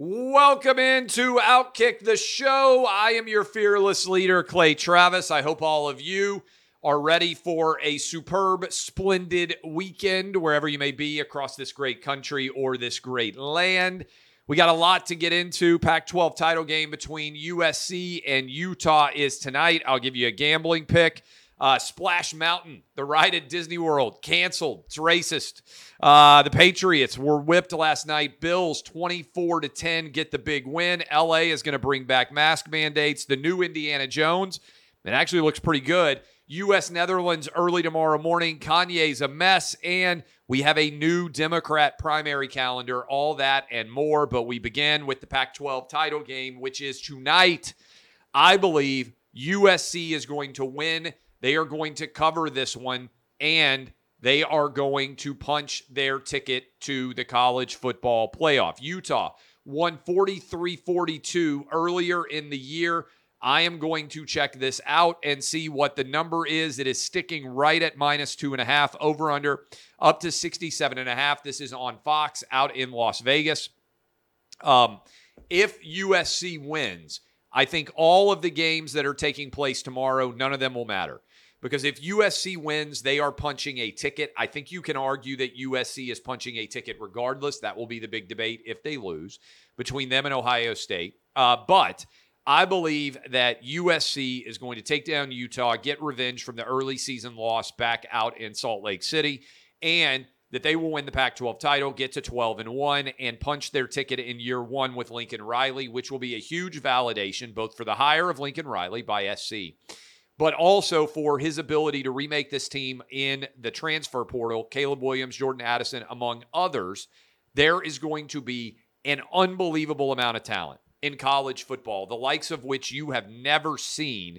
Welcome into Outkick the Show. I am your fearless leader, Clay Travis. I hope all of you are ready for a superb, splendid weekend wherever you may be across this great country or this great land. We got a lot to get into. Pac 12 title game between USC and Utah is tonight. I'll give you a gambling pick. Uh, Splash Mountain, the ride at Disney World, canceled. It's racist. Uh, the Patriots were whipped last night. Bills 24 to 10 get the big win. LA is going to bring back mask mandates. The new Indiana Jones, it actually looks pretty good. U.S. Netherlands early tomorrow morning. Kanye's a mess. And we have a new Democrat primary calendar, all that and more. But we begin with the Pac 12 title game, which is tonight. I believe USC is going to win. They are going to cover this one. And they are going to punch their ticket to the college football playoff. Utah won 43 42 earlier in the year. I am going to check this out and see what the number is. It is sticking right at minus two and a half, over under up to 67 and a half. This is on Fox out in Las Vegas. Um, if USC wins, I think all of the games that are taking place tomorrow, none of them will matter. Because if USC wins, they are punching a ticket. I think you can argue that USC is punching a ticket regardless. That will be the big debate if they lose between them and Ohio State. Uh, but I believe that USC is going to take down Utah, get revenge from the early season loss back out in Salt Lake City, and that they will win the Pac 12 title, get to 12 and 1, and punch their ticket in year one with Lincoln Riley, which will be a huge validation both for the hire of Lincoln Riley by SC but also for his ability to remake this team in the transfer portal. Caleb Williams, Jordan Addison, among others. There is going to be an unbelievable amount of talent in college football, the likes of which you have never seen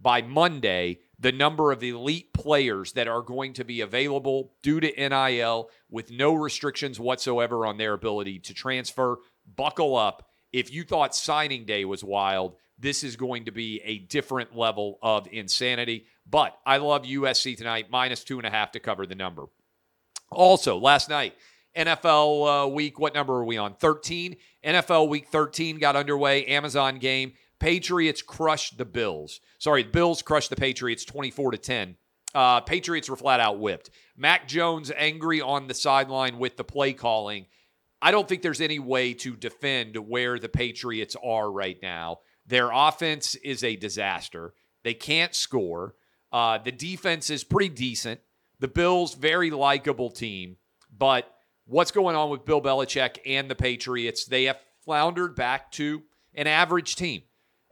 by Monday. The number of elite players that are going to be available due to NIL with no restrictions whatsoever on their ability to transfer. Buckle up. If you thought signing day was wild, this is going to be a different level of insanity. But I love USC tonight, minus two and a half to cover the number. Also, last night, NFL uh, week, what number are we on? 13. NFL week 13 got underway, Amazon game. Patriots crushed the Bills. Sorry, the Bills crushed the Patriots 24 to 10. Uh, Patriots were flat out whipped. Mac Jones angry on the sideline with the play calling. I don't think there's any way to defend where the Patriots are right now. Their offense is a disaster. They can't score. Uh, the defense is pretty decent. The Bills, very likable team. But what's going on with Bill Belichick and the Patriots? They have floundered back to an average team.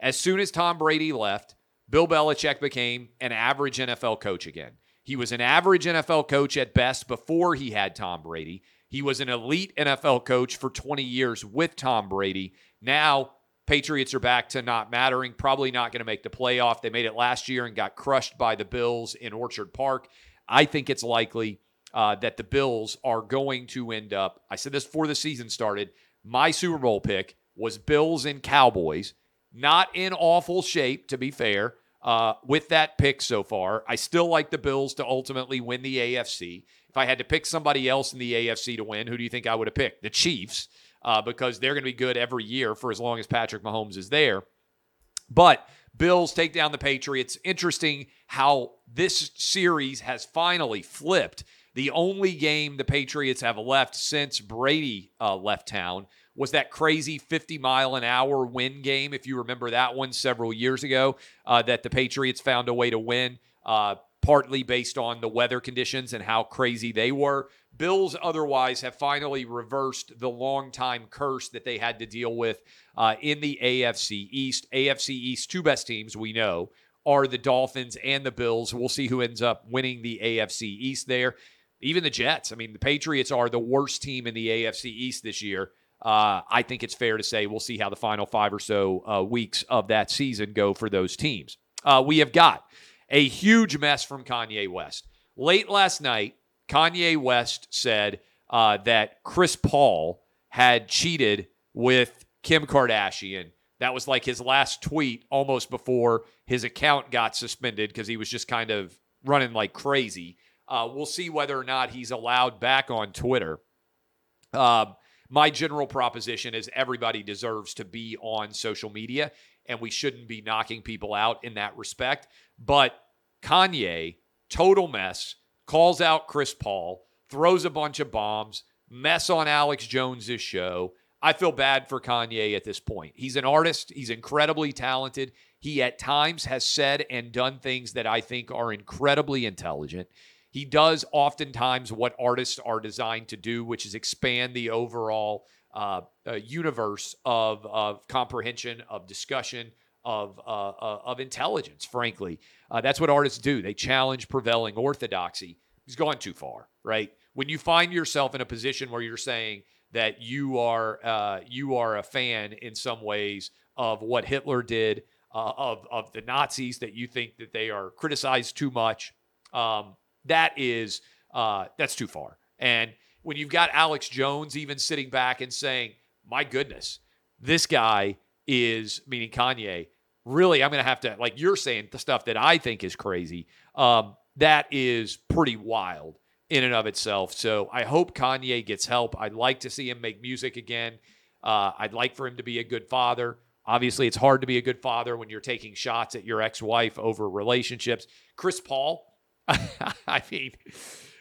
As soon as Tom Brady left, Bill Belichick became an average NFL coach again. He was an average NFL coach at best before he had Tom Brady. He was an elite NFL coach for 20 years with Tom Brady. Now Patriots are back to not mattering, probably not going to make the playoff. They made it last year and got crushed by the Bills in Orchard Park. I think it's likely uh, that the Bills are going to end up. I said this before the season started. My Super Bowl pick was Bills and Cowboys. Not in awful shape, to be fair, uh, with that pick so far. I still like the Bills to ultimately win the AFC. If I had to pick somebody else in the AFC to win, who do you think I would have picked? The Chiefs uh, because they're going to be good every year for as long as Patrick Mahomes is there. But Bills take down the Patriots. Interesting how this series has finally flipped. The only game the Patriots have left since Brady uh, left town was that crazy 50 mile an hour win game, if you remember that one several years ago, uh, that the Patriots found a way to win, uh, partly based on the weather conditions and how crazy they were. Bills otherwise have finally reversed the long-time curse that they had to deal with uh, in the AFC East. AFC East, two best teams we know are the Dolphins and the Bills. We'll see who ends up winning the AFC East there. Even the Jets. I mean, the Patriots are the worst team in the AFC East this year. uh, I think it's fair to say we'll see how the final five or so uh, weeks of that season go for those teams. Uh, we have got a huge mess from Kanye West. Late last night, Kanye West said uh, that Chris Paul had cheated with Kim Kardashian. That was like his last tweet almost before his account got suspended because he was just kind of running like crazy. Uh, we'll see whether or not he's allowed back on Twitter. Uh, my general proposition is everybody deserves to be on social media, and we shouldn't be knocking people out in that respect. But Kanye, total mess, calls out Chris Paul, throws a bunch of bombs, mess on Alex Jones's show. I feel bad for Kanye at this point. He's an artist, he's incredibly talented. He at times has said and done things that I think are incredibly intelligent. He does oftentimes what artists are designed to do, which is expand the overall uh, uh, universe of, of comprehension, of discussion, of, uh, uh of intelligence, frankly. Uh, that's what artists do. They challenge prevailing orthodoxy. He's gone too far, right? When you find yourself in a position where you're saying that you are uh, you are a fan in some ways of what Hitler did, of of the Nazis, that you think that they are criticized too much, um, that is uh, that's too far. And when you've got Alex Jones even sitting back and saying, "My goodness, this guy is," meaning Kanye, really, I'm going to have to like you're saying the stuff that I think is crazy. Um, that is pretty wild in and of itself. So I hope Kanye gets help. I'd like to see him make music again. Uh, I'd like for him to be a good father. Obviously, it's hard to be a good father when you're taking shots at your ex wife over relationships. Chris Paul, I mean,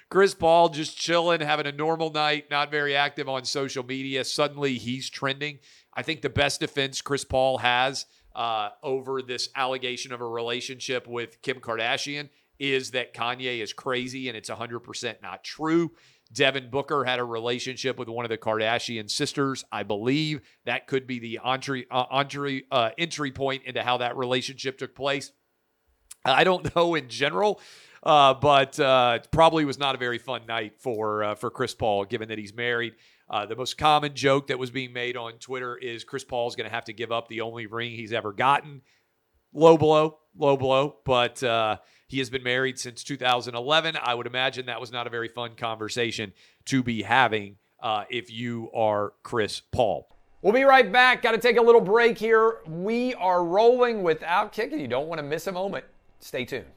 Chris Paul just chilling, having a normal night, not very active on social media. Suddenly he's trending. I think the best defense Chris Paul has uh, over this allegation of a relationship with Kim Kardashian is that Kanye is crazy and it's 100% not true. Devin Booker had a relationship with one of the Kardashian sisters. I believe that could be the entry, uh, entry, uh, entry point into how that relationship took place. I don't know in general uh, but uh, probably was not a very fun night for uh, for Chris Paul, given that he's married. Uh, the most common joke that was being made on Twitter is Chris Paul is going to have to give up the only ring he's ever gotten. Low blow, low blow, but uh, he has been married since 2011. I would imagine that was not a very fun conversation to be having uh, if you are Chris Paul. We'll be right back. Got to take a little break here. We are rolling without kicking. you don't want to miss a moment. Stay tuned.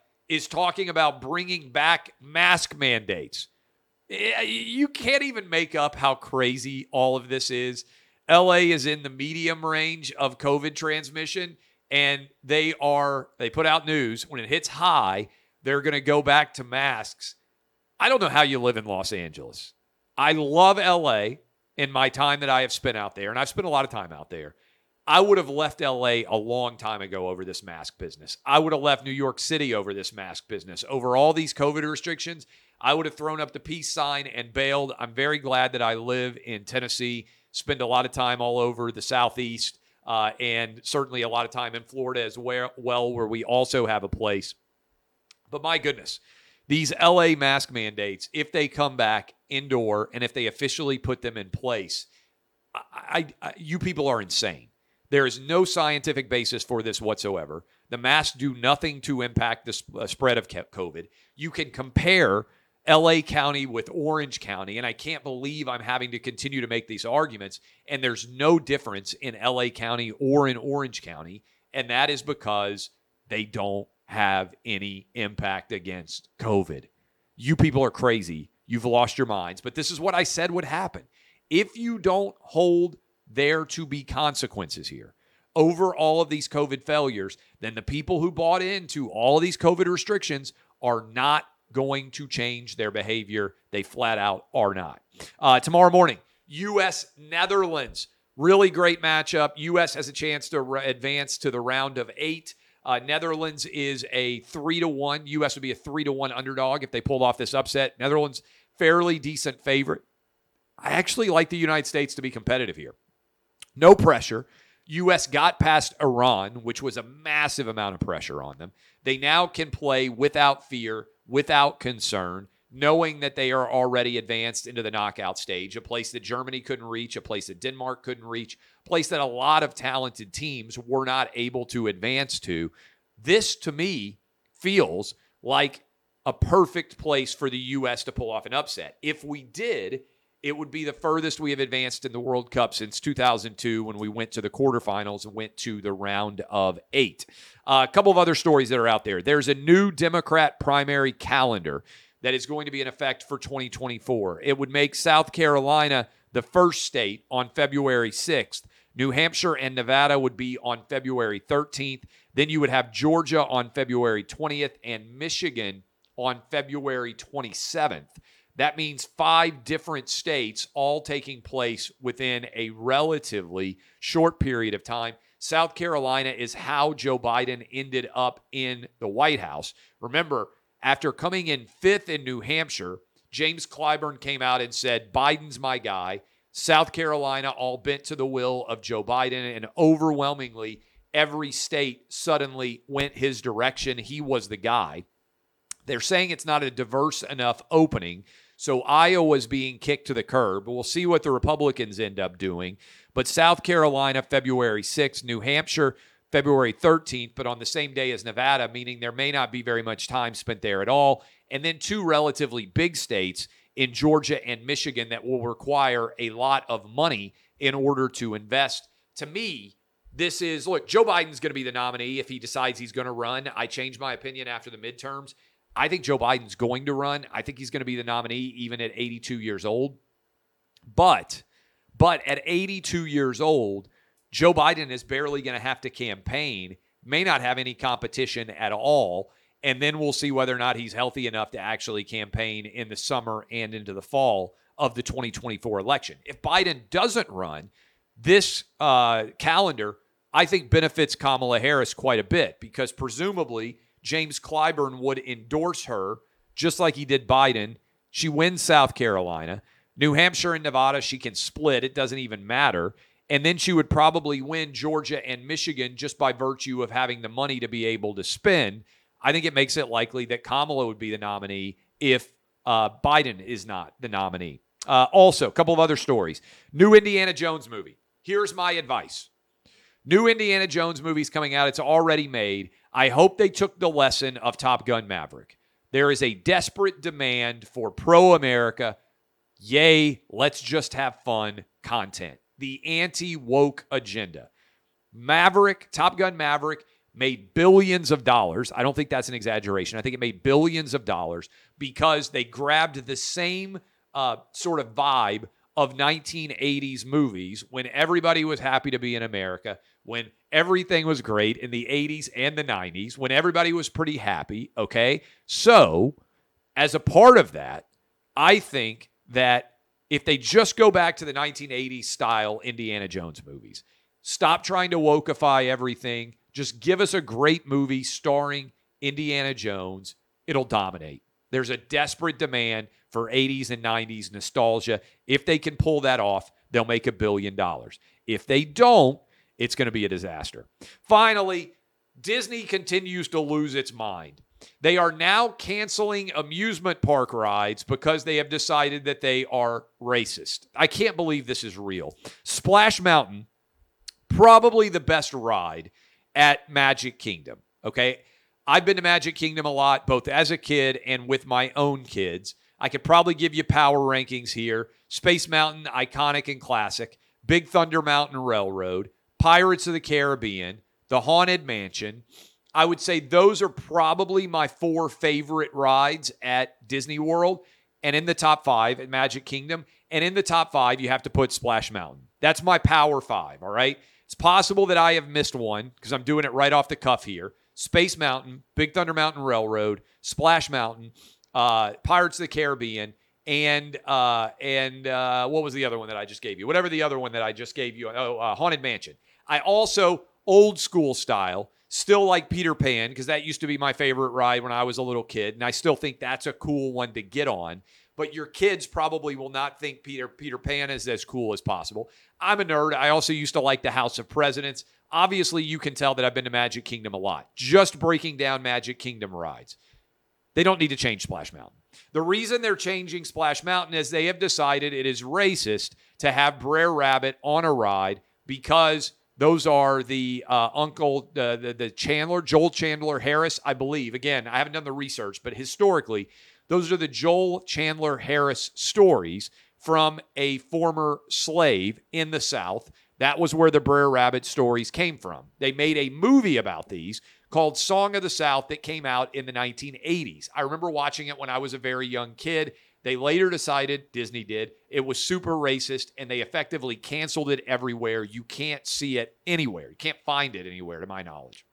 is talking about bringing back mask mandates. Eh, you can't even make up how crazy all of this is. LA is in the medium range of COVID transmission, and they are, they put out news when it hits high, they're going to go back to masks. I don't know how you live in Los Angeles. I love LA in my time that I have spent out there, and I've spent a lot of time out there. I would have left LA a long time ago over this mask business. I would have left New York City over this mask business. Over all these COVID restrictions, I would have thrown up the peace sign and bailed. I'm very glad that I live in Tennessee, spend a lot of time all over the Southeast, uh, and certainly a lot of time in Florida as well, where we also have a place. But my goodness, these LA mask mandates, if they come back indoor and if they officially put them in place, I, I, you people are insane. There is no scientific basis for this whatsoever. The masks do nothing to impact the sp- uh, spread of COVID. You can compare LA County with Orange County, and I can't believe I'm having to continue to make these arguments. And there's no difference in LA County or in Orange County, and that is because they don't have any impact against COVID. You people are crazy. You've lost your minds. But this is what I said would happen. If you don't hold there to be consequences here over all of these COVID failures, then the people who bought into all of these COVID restrictions are not going to change their behavior. They flat out are not. Uh, tomorrow morning, U.S. Netherlands. Really great matchup. U.S. has a chance to re- advance to the round of eight. Uh, Netherlands is a three to one. U.S. would be a three to one underdog if they pulled off this upset. Netherlands, fairly decent favorite. I actually like the United States to be competitive here. No pressure. U.S. got past Iran, which was a massive amount of pressure on them. They now can play without fear, without concern, knowing that they are already advanced into the knockout stage, a place that Germany couldn't reach, a place that Denmark couldn't reach, a place that a lot of talented teams were not able to advance to. This, to me, feels like a perfect place for the U.S. to pull off an upset. If we did, it would be the furthest we have advanced in the World Cup since 2002 when we went to the quarterfinals and went to the round of eight. Uh, a couple of other stories that are out there. There's a new Democrat primary calendar that is going to be in effect for 2024. It would make South Carolina the first state on February 6th. New Hampshire and Nevada would be on February 13th. Then you would have Georgia on February 20th and Michigan on February 27th. That means five different states all taking place within a relatively short period of time. South Carolina is how Joe Biden ended up in the White House. Remember, after coming in fifth in New Hampshire, James Clyburn came out and said, Biden's my guy. South Carolina all bent to the will of Joe Biden, and overwhelmingly, every state suddenly went his direction. He was the guy. They're saying it's not a diverse enough opening. So Iowa's being kicked to the curb. We'll see what the Republicans end up doing. But South Carolina, February 6th, New Hampshire, February 13th, but on the same day as Nevada, meaning there may not be very much time spent there at all. And then two relatively big states in Georgia and Michigan that will require a lot of money in order to invest. To me, this is look, Joe Biden's going to be the nominee if he decides he's going to run. I changed my opinion after the midterms. I think Joe Biden's going to run. I think he's going to be the nominee even at 82 years old. But but at 82 years old, Joe Biden is barely going to have to campaign, may not have any competition at all, and then we'll see whether or not he's healthy enough to actually campaign in the summer and into the fall of the 2024 election. If Biden doesn't run, this uh, calendar, I think, benefits Kamala Harris quite a bit because presumably James Clyburn would endorse her just like he did Biden. She wins South Carolina. New Hampshire and Nevada, she can split. It doesn't even matter. And then she would probably win Georgia and Michigan just by virtue of having the money to be able to spend. I think it makes it likely that Kamala would be the nominee if uh, Biden is not the nominee. Uh, also, a couple of other stories. New Indiana Jones movie. Here's my advice. New Indiana Jones movie's coming out. It's already made. I hope they took the lesson of Top Gun Maverick. There is a desperate demand for pro America, yay, let's just have fun content. The anti woke agenda. Maverick, Top Gun Maverick, made billions of dollars. I don't think that's an exaggeration. I think it made billions of dollars because they grabbed the same uh, sort of vibe of 1980s movies when everybody was happy to be in America, when everything was great in the 80s and the 90s, when everybody was pretty happy. Okay. So, as a part of that, I think that if they just go back to the 1980s style Indiana Jones movies, stop trying to wokeify everything, just give us a great movie starring Indiana Jones, it'll dominate. There's a desperate demand for 80s and 90s nostalgia. If they can pull that off, they'll make a billion dollars. If they don't, it's going to be a disaster. Finally, Disney continues to lose its mind. They are now canceling amusement park rides because they have decided that they are racist. I can't believe this is real. Splash Mountain, probably the best ride at Magic Kingdom. Okay. I've been to Magic Kingdom a lot, both as a kid and with my own kids. I could probably give you power rankings here Space Mountain, iconic and classic, Big Thunder Mountain Railroad, Pirates of the Caribbean, The Haunted Mansion. I would say those are probably my four favorite rides at Disney World and in the top five at Magic Kingdom. And in the top five, you have to put Splash Mountain. That's my power five, all right? It's possible that I have missed one because I'm doing it right off the cuff here. Space Mountain, Big Thunder Mountain Railroad, Splash Mountain, uh, Pirates of the Caribbean, and uh, and uh, what was the other one that I just gave you? Whatever the other one that I just gave you. Oh, uh, Haunted Mansion. I also old school style. Still like Peter Pan because that used to be my favorite ride when I was a little kid, and I still think that's a cool one to get on. But your kids probably will not think Peter Peter Pan is as cool as possible. I'm a nerd. I also used to like the House of Presidents. Obviously, you can tell that I've been to Magic Kingdom a lot. Just breaking down Magic Kingdom rides. They don't need to change Splash Mountain. The reason they're changing Splash Mountain is they have decided it is racist to have Brer Rabbit on a ride because those are the uh, uncle, uh, the, the Chandler, Joel Chandler Harris, I believe. Again, I haven't done the research, but historically, those are the Joel Chandler Harris stories from a former slave in the South. That was where the Brer Rabbit stories came from. They made a movie about these called Song of the South that came out in the 1980s. I remember watching it when I was a very young kid. They later decided, Disney did, it was super racist and they effectively canceled it everywhere. You can't see it anywhere. You can't find it anywhere, to my knowledge.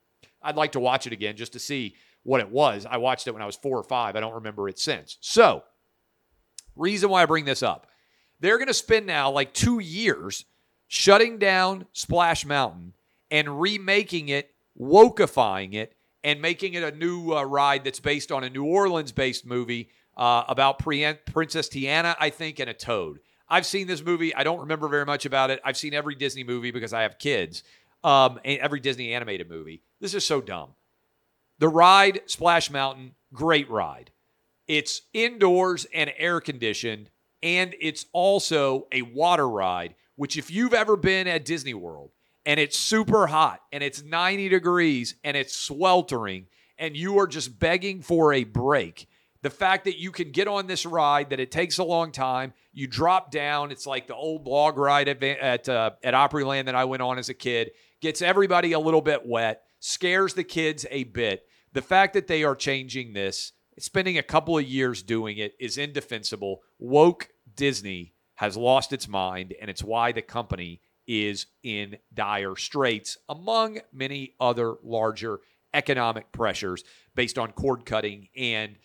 I'd like to watch it again just to see what it was. I watched it when I was four or five. I don't remember it since. So, reason why I bring this up they're going to spend now like two years shutting down Splash Mountain and remaking it, wokeifying it, and making it a new uh, ride that's based on a New Orleans based movie uh, about Pre- Princess Tiana, I think, and a toad. I've seen this movie. I don't remember very much about it. I've seen every Disney movie because I have kids, um, and every Disney animated movie. This is so dumb. The ride, Splash Mountain, great ride. It's indoors and air conditioned, and it's also a water ride, which, if you've ever been at Disney World and it's super hot and it's 90 degrees and it's sweltering and you are just begging for a break, the fact that you can get on this ride, that it takes a long time, you drop down. It's like the old log ride at at, uh, at Opryland that I went on as a kid. Gets everybody a little bit wet, scares the kids a bit. The fact that they are changing this, spending a couple of years doing it, is indefensible. Woke Disney has lost its mind, and it's why the company is in dire straits, among many other larger economic pressures based on cord cutting and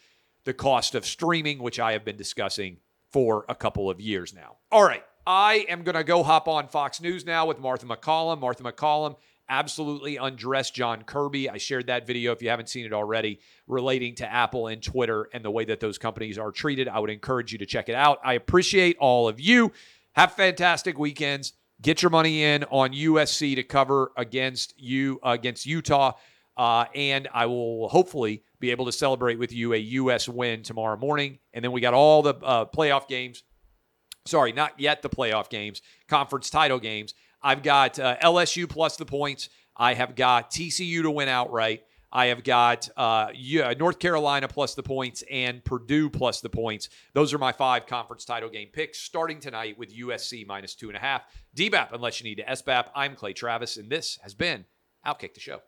the cost of streaming, which I have been discussing for a couple of years now. All right. I am going to go hop on Fox News now with Martha MacCallum. Martha MacCallum absolutely undressed John Kirby. I shared that video if you haven't seen it already relating to Apple and Twitter and the way that those companies are treated. I would encourage you to check it out. I appreciate all of you. Have fantastic weekends. Get your money in on USC to cover against you against Utah. Uh, and I will hopefully be able to celebrate with you a U.S. win tomorrow morning. And then we got all the uh, playoff games. Sorry, not yet the playoff games, conference title games. I've got uh, LSU plus the points. I have got TCU to win outright. I have got uh, North Carolina plus the points and Purdue plus the points. Those are my five conference title game picks starting tonight with USC minus two and a half. DBAP, unless you need to SBAP. I'm Clay Travis, and this has been Outkick the Show.